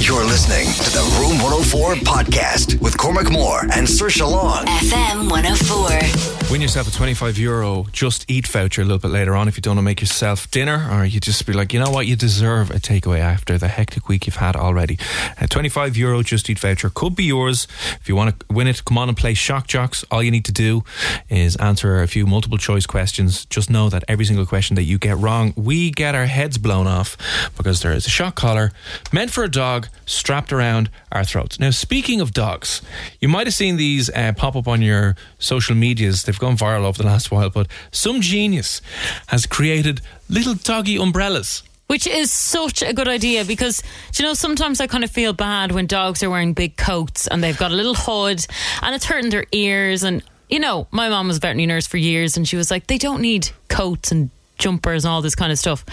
You're listening to the Room 104 podcast with Cormac Moore and Sir Long. FM 104. Win yourself a 25 euro Just Eat voucher a little bit later on if you don't want to make yourself dinner or you just be like, you know what, you deserve a takeaway after the hectic week you've had already. A 25 euro Just Eat voucher could be yours. If you want to win it, come on and play Shock Jocks. All you need to do is answer a few multiple choice questions. Just know that every single question that you get wrong, we get our heads blown off because there is a shock collar meant for a dog strapped around our throats. Now, speaking of dogs, you might have seen these uh, pop up on your social medias. They've gone viral over the last while, but some genius has created little doggy umbrellas. Which is such a good idea because, you know, sometimes I kind of feel bad when dogs are wearing big coats and they've got a little hood and it's hurting their ears. And, you know, my mom was a veterinary nurse for years and she was like, they don't need coats and jumpers and all this kind of stuff.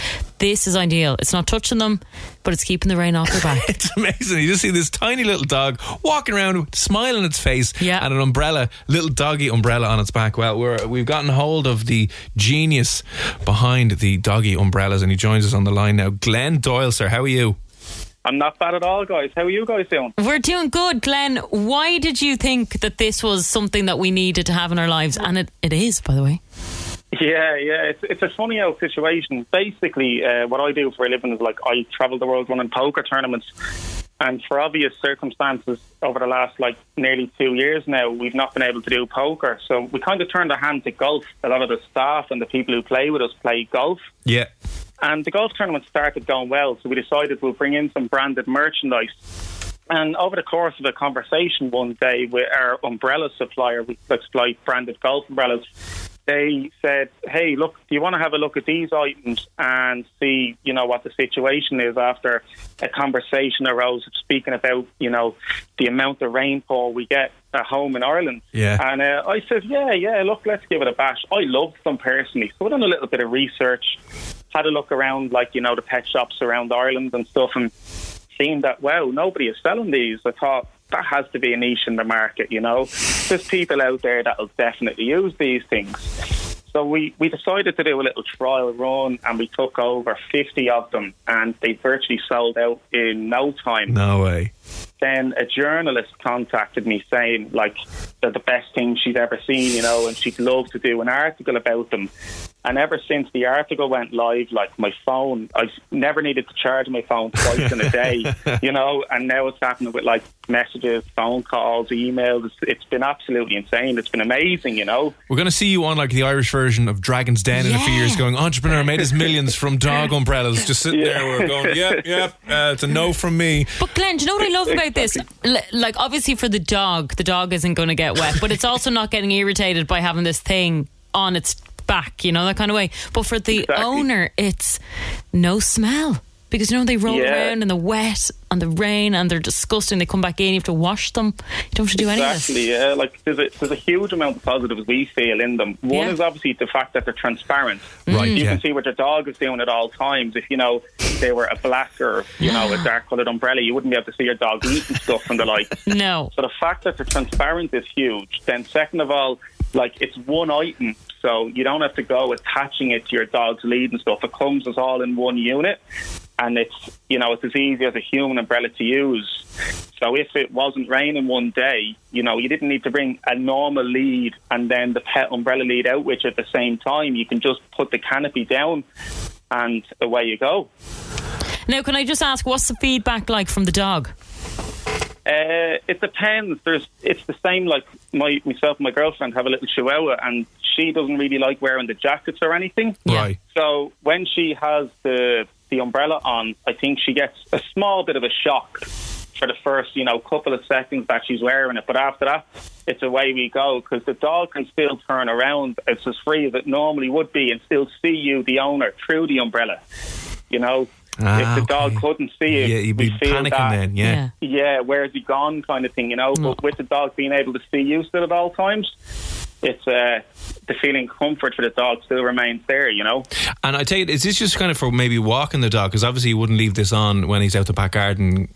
This is ideal. It's not touching them, but it's keeping the rain off their back. It's amazing. You just see this tiny little dog walking around with a smile on its face Yeah. and an umbrella, little doggy umbrella on its back. Well, we're, we've gotten hold of the genius behind the doggy umbrellas and he joins us on the line now. Glenn Doyle, sir, how are you? I'm not bad at all, guys. How are you guys doing? We're doing good, Glenn. Why did you think that this was something that we needed to have in our lives? And it, it is, by the way. Yeah, yeah. It's it's a funny old situation. Basically, uh, what I do for a living is like I travel the world running poker tournaments, and for obvious circumstances, over the last like nearly two years now, we've not been able to do poker. So we kind of turned our hand to golf. A lot of the staff and the people who play with us play golf. Yeah. And the golf tournament started going well, so we decided we'll bring in some branded merchandise. And over the course of a conversation one day with our umbrella supplier, we supply branded golf umbrellas. They said, "Hey, look, do you want to have a look at these items and see, you know, what the situation is?" After a conversation arose, speaking about, you know, the amount of rainfall we get at home in Ireland. Yeah. And uh, I said, "Yeah, yeah, look, let's give it a bash." I loved them personally, so I done a little bit of research, had a look around, like you know, the pet shops around Ireland and stuff, and seen that wow, nobody is selling these. I thought that has to be a niche in the market. You know, there's people out there that'll definitely use these things. So we, we decided to do a little trial run and we took over 50 of them and they virtually sold out in no time. No way. Then a journalist contacted me saying like they're the best thing she's ever seen, you know, and she'd love to do an article about them. And ever since the article went live, like my phone, I've never needed to charge my phone twice in a day, you know, and now it's happening with like messages, phone calls, emails. It's, it's been absolutely insane. It's been amazing, you know. We're going to see you on like the Irish version of Dragon's Den in a few years going, entrepreneur made his millions from dog umbrellas. Just sitting Yeah. there, we're going, yep, yep, uh, it's a no from me. But Glenn, do you know what I love about this? L- like, obviously, for the dog, the dog isn't going to get wet, but it's also not getting irritated by having this thing on its back, you know, that kind of way. But for the Exactly. owner, it's no smell. Because you know they roll Yeah. around in the wet and the rain and they're disgusting. They come back in, you have to wash them. You don't have to do any of this. Exactly, yeah. Like there's a there's a huge amount of positives we feel in them. One Yeah. is obviously the fact that they're transparent. Mm. Right, You yeah. can see what your dog is doing at all times. If you know they were a black or you know a dark coloured umbrella, you wouldn't be able to see your dog eating stuff and the like. No. So the fact that they're transparent is huge. Then second of all, like it's one item, so you don't have to go attaching it to your dog's lead and stuff. It comes as all in one unit, and it's you know it's as easy as a human umbrella to use. So if it wasn't raining one day, you know you didn't need to bring a normal lead and then the pet umbrella lead out which at the same time. You can just put the canopy down. and away you go. Now, can I just ask, what's the feedback like from the dog? Uh, it depends. There's, it's the same. Like my myself and my girlfriend have a little Chihuahua, and she doesn't really like wearing the jackets or anything. Right. So when she has the the umbrella on, I think she gets a small bit of a shock for the first, you know, couple of seconds that she's wearing it. But after that, it's away we go because the dog can still turn around. It's as free as it normally would be, and still see you, the owner, through the umbrella. You know, Ah, if the dog okay. couldn't see you, Yeah, you'd be we feel panicking that, then. Yeah. yeah, where's he gone kind of thing, you know. But with the dog being able to see you still at all times, it's uh, the feeling comfort for the dog still remains there, you know. And I tell you, is this just kind of for maybe walking the dog? Because obviously you wouldn't leave this on when he's out the back garden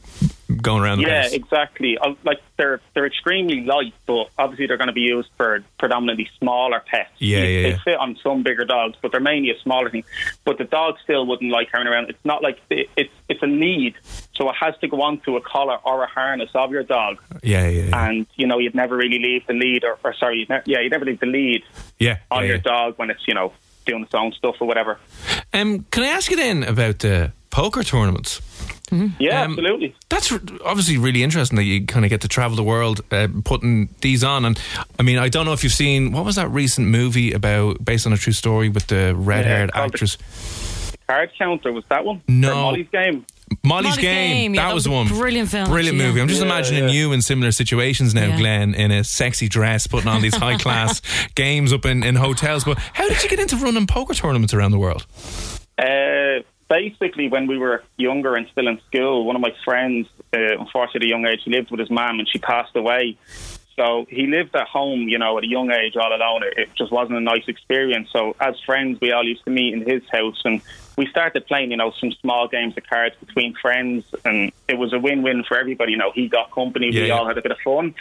going around the Yeah, place. exactly. Uh, Like they're they're extremely light, but obviously they're going to be used for predominantly smaller pets. Yeah, they, yeah, They fit on some bigger dogs, but they're mainly a smaller thing. But the dog still wouldn't like carrying around. It's not like it, it's it's a lead, so it has to go onto a collar or a harness of your dog, Yeah, yeah, yeah. and you know you'd never really leave the lead, or, or sorry, you'd ne- yeah, you'd never leave the lead yeah, on yeah, your yeah. dog when it's you know doing its own stuff or whatever. Um, can I ask you then about the poker tournaments? Yeah, Um, absolutely. That's obviously really interesting that you kind of get to travel the world uh, putting these on. And I mean, I don't know if you've seen what was that recent movie about based on a true story with the red-haired called the- actress Card counter was that one? No. Or Molly's game. Molly's, Molly's Game. Game, yeah, that that was the was one. brilliant film, Brilliant actually, movie. I'm just Yeah, imagining yeah. you in similar situations now, Yeah. Glenn, in a sexy dress, putting on these high class games up in, in hotels. But how did you get into running poker tournaments around the world? Uh, basically, when we were younger and still in school, one of my friends, uh, unfortunately, at a young age, he lived with his mum and she passed away. So he lived at home, you know, at a young age all alone. It, it just wasn't a nice experience. So as friends, we all used to meet in his house and we started playing, you know, some small games of cards between friends and it was a win-win for everybody. You know, he got company, Yeah, we yeah. all had a bit of fun.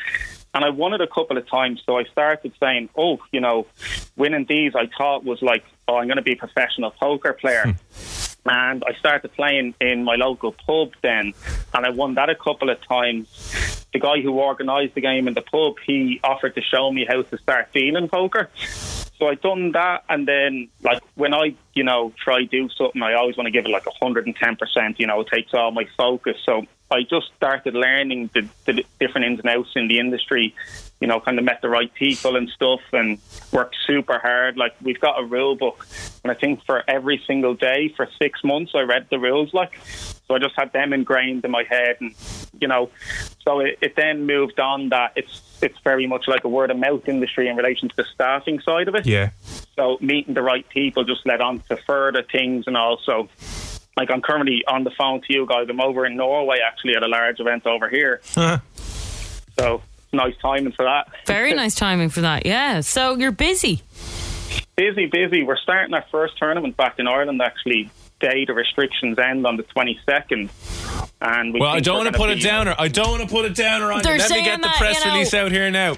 And I won it a couple of times, so I started saying, "Oh, you know, winning these I thought was like, oh, I'm going to be a professional poker player." And I started playing in my local pub then, and I won that a couple of times. The guy who organised the game in the pub, he offered to show me how to start dealing poker. So I done that, and then like when I, you know, try do something, I always want to give it like hundred and ten percent. You know, it takes all my focus. So I just started learning the, the different ins and outs in the industry. You know, kind of met the right people and stuff, and worked super hard. Like we've got a rule book, and I think for every single day for six months, I read the rules. Like, so I just had them ingrained in my head, and you know, so it, it then moved on that it's it's very much like a word of mouth industry in relation to the staffing side of it. Yeah. So meeting the right people just led on to further things, and also, like I'm currently on the phone to you guys. I'm over in Norway actually at a large event over here. Uh-huh. So nice timing for that. Very nice timing for that. Yeah. So you're busy. busy, busy. We're starting our first tournament back in Ireland actually. Day the restrictions end on the 22nd. And we Well, I don't want to put it uh, down. Or I don't want to put a downer on They're you. Let me get the that, press know. release out here now.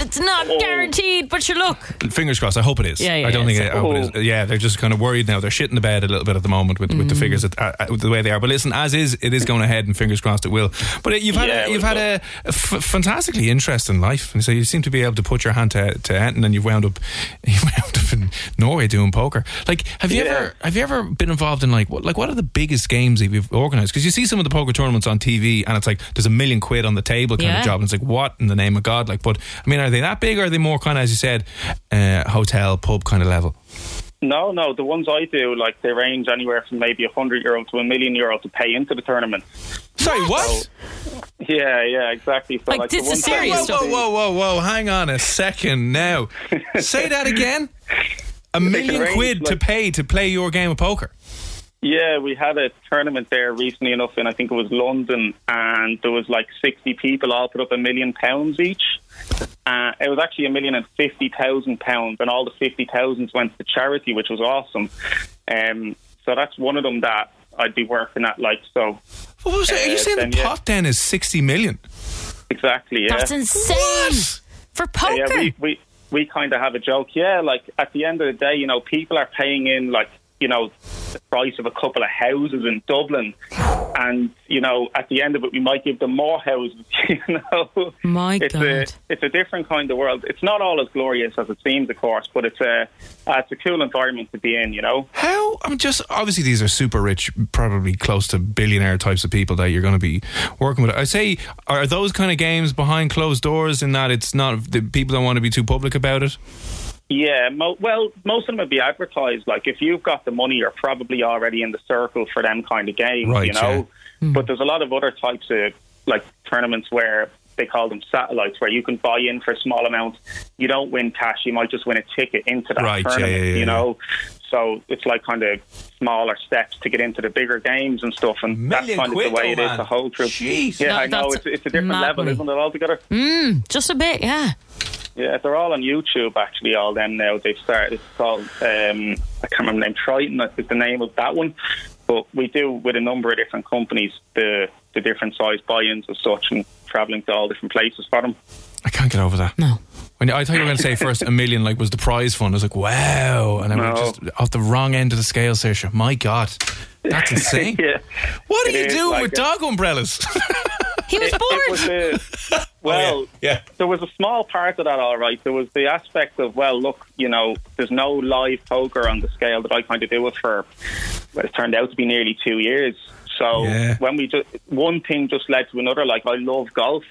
It's not Oh. guaranteed, but you look. Fingers crossed. I hope it is. Yeah, yeah, I don't yeah, think it, I hope it Oh. is. Yeah, they're just kind of worried now. They're shitting the bed a little bit at the moment with, Mm. with the figures at, uh, uh, with the way they are. But listen, as is, it is going ahead, and fingers crossed it will. But uh, you've had Yeah, a, you've had a, a f- fantastically interesting life, and so you seem to be able to put your hand to to Anton, and you've wound up you wound up in Norway doing poker. Like, have you Yeah. ever have you ever been involved in like what like what are the biggest games that you've organised? Because you see some of the poker tournaments on TV, and it's like there's a million quid on the table kind Yeah. of job, and it's like what in the name of God? Like, but I mean, are they that big, or are they more kind of as you said, uh, hotel pub kind of level? No, no. The ones I do, like they range anywhere from maybe a hundred euro to a million euro to pay into the tournament. Sorry, what? Yeah, yeah, exactly. So Like, like, this the is ones serious I Whoa, stuff. whoa, whoa, whoa, whoa! Hang on a second now. Say that again. A million range, quid to pay to play your game of poker. Yeah, we had a tournament there recently enough and I think it was London, and there was like sixty people all put up a million pounds each. Uh, it was actually a million and fifty thousand pounds, and all the fifty thousands went to charity, which was awesome. Um, so that's one of them that I'd be working at. Like so, What was it? Are you Uh, saying then, the yeah. pot then is sixty million? exactly. Yeah. That's insane. What? For poker. Yeah, we we, we kind of have a joke. Yeah, like at the end of the day, you know, people are paying in like you know the price of a couple of houses in Dublin, and you know, at the end of it, we might give them more houses. You know, My it's God. a it's a different kind of world. It's not all as glorious as it seems, of course, but it's a uh, it's a cool environment to be in. You know. How? I'm just obviously these are super rich, probably close to billionaire types of people that you're going to be working with. I say, are those kind of games behind closed doors in that it's not the people don't want to be too public about it? Yeah, mo- well, most of them would be advertised. Like, if you've got the money, you're probably already in the circle for them kind of games, Right, you know. yeah. But there's a lot of other types of like tournaments where they call them satellites, where you can buy in for a small amount. You don't win cash; you might just win a ticket into that Right, tournament. yeah, yeah, you know. So it's like kind of smaller steps to get into the bigger games and stuff, and that's Million kind of the way though, it is man. the whole trip. Jeez. Yeah, No, I know it's, it's a different mad level, money. isn't it altogether? Mm, just a bit, yeah. Yeah, they're all on YouTube actually. All them now. They've started. It's called um, I can't remember the name. Triton is the name of that one. But we do with a number of different companies the the different size buy-ins and such, and traveling to all different places for them. I can't get over that. No. When I thought you were going to say first a million, like was the prize fund. I was like, wow, and I No. was just off the wrong end of the scale, Saoirse. My God, that's insane. yeah. What are It you is doing like with it. dog umbrellas? He was It, bored. it was a, oh, well, yeah. there was a small part of that, all right. There was the aspect of, well, look, you know, there's no live poker on the scale that I kind of do it for. Well, it turned out to be nearly two years. So Yeah. when we just one thing just led to another. Like I love golf,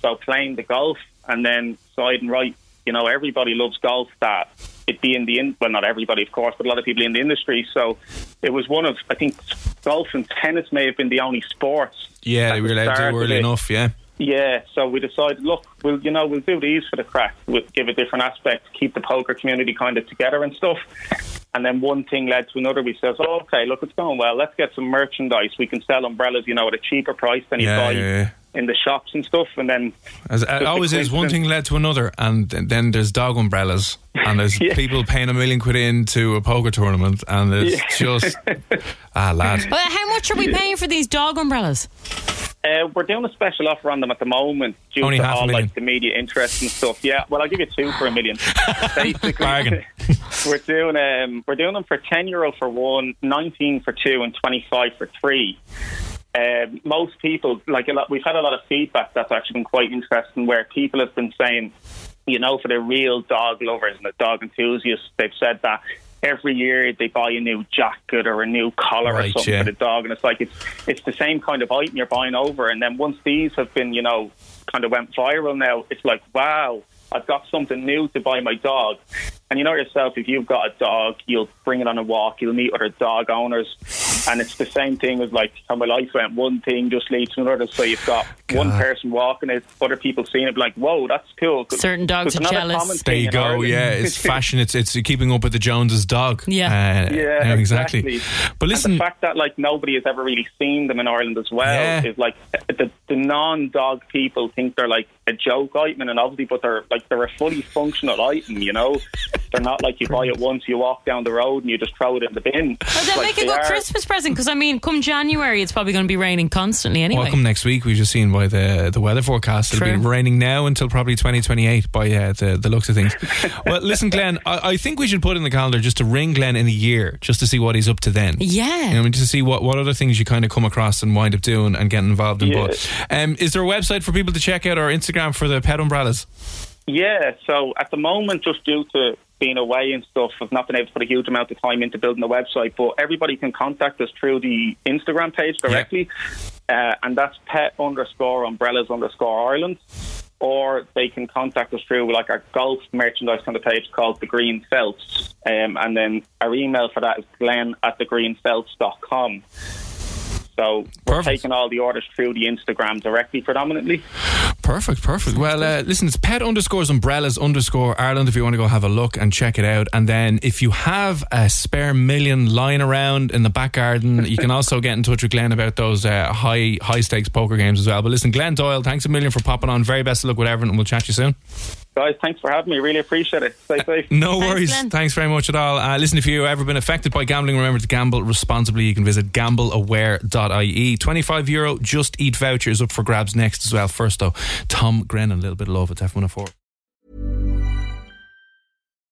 so playing the golf and then deciding right, you know, everybody loves golf. That it be in the in, well, not everybody, of course, but a lot of people in the industry. So it was one of I think golf and tennis may have been the only sports. Yeah, they were allowed to start do of early enough. Yeah. Yeah, so we decided, look, we'll you know we'll do these for the crack. We'll give a different aspect, keep the poker community kind of together and stuff. And then one thing led to another. We says, oh, okay, look, it's going well. Let's get some merchandise. We can sell umbrellas, you know, at a cheaper price than you Yeah, buy yeah, yeah. In the shops and stuff. And then As it always is, one thing led to another, and then there's dog umbrellas, and there's Yeah. people paying a million quid into a poker tournament, and there's just ah lad. Well, how much are we paying for these dog umbrellas? uh, we're doing a special offer on them at the moment due Only to half all million. like the media interest and stuff. Yeah, well, I'll give you two for a million. Basically, Bargain. we're doing um, we're doing them for ten euro for one, 19 for two, and twenty five for three. Um, most people like a lot. We've had a lot of feedback that's actually been quite interesting, where people have been saying, you know, for the real dog lovers and the dog enthusiasts, they've said that every year they buy a new jacket or a new collar Right, or something yeah. for the dog, and it's like it's it's the same kind of item you're buying over, and then once these have been, you know, kind of went viral now, it's like wow. I've got something new to buy my dog. And you know yourself, if you've got a dog, you'll bring it on a walk, you'll meet other dog owners. And it's the same thing as like how my life went. One thing just leads to another. So you've got one person walking it, other people seeing it, like, whoa, that's cool. Certain dogs are jealous. There you go. Ireland. Yeah, it's fashion. It's it's keeping up with the Joneses' dog. Yeah. Uh, Yeah, exactly. But listen, and the fact that like nobody has ever really seen them in Ireland as well Yeah. is like the, the non-dog people think they're like a joke item, and obviously, but they're like they're a fully functional item. You know, they're not like you buy it once, you walk down the road, and you just throw it in the bin. Well, then Like, make a good are- Christmas present because I mean, come January, it's probably going to be raining constantly anyway. welcome next week. We've just seen by the the weather forecast. It'll be raining now until probably 2028 by uh, the the looks of things. well, listen, Glenn, I, I think we should put in the calendar just to ring Glenn in a year, just to see what he's up to then. Yeah. You know, just to see what, what other things you kind of come across and wind up doing and getting involved in. Yeah. But um, is there a website for people to check out or Instagram for the pet umbrellas? Yeah, so at the moment, just due to being away and stuff, I've not been able to put a huge amount of time into building the website. But everybody can contact us through the Instagram page directly, uh, and that's pet underscore umbrellas underscore Ireland. Or they can contact us through like our golf merchandise kind of page called the Green Felts, um, and then our email for that is glenn at thegreenfelts.com. So we're Perfect. taking all the orders through the Instagram directly, predominantly. Perfect, perfect. Well, uh, listen, it's pet underscores umbrellas underscore Ireland if you want to go have a look and check it out. And then if you have a spare million lying around in the back garden, you can also get in touch with Glenn about those uh, high high stakes poker games as well. But listen, Glenn Doyle, thanks a million for popping on. Very best of luck with everything, and we'll chat to you soon. Guys, thanks for having me. Really appreciate it. Stay safe. No worries. Glenn. Thanks very much at all. Uh, listen, if you've ever been affected by gambling, remember to gamble responsibly. You can visit gambleaware.ie. 25 euro Just Eat vouchers up for grabs next as well. First, though, Tom Grennan, a little bit of love at FM104.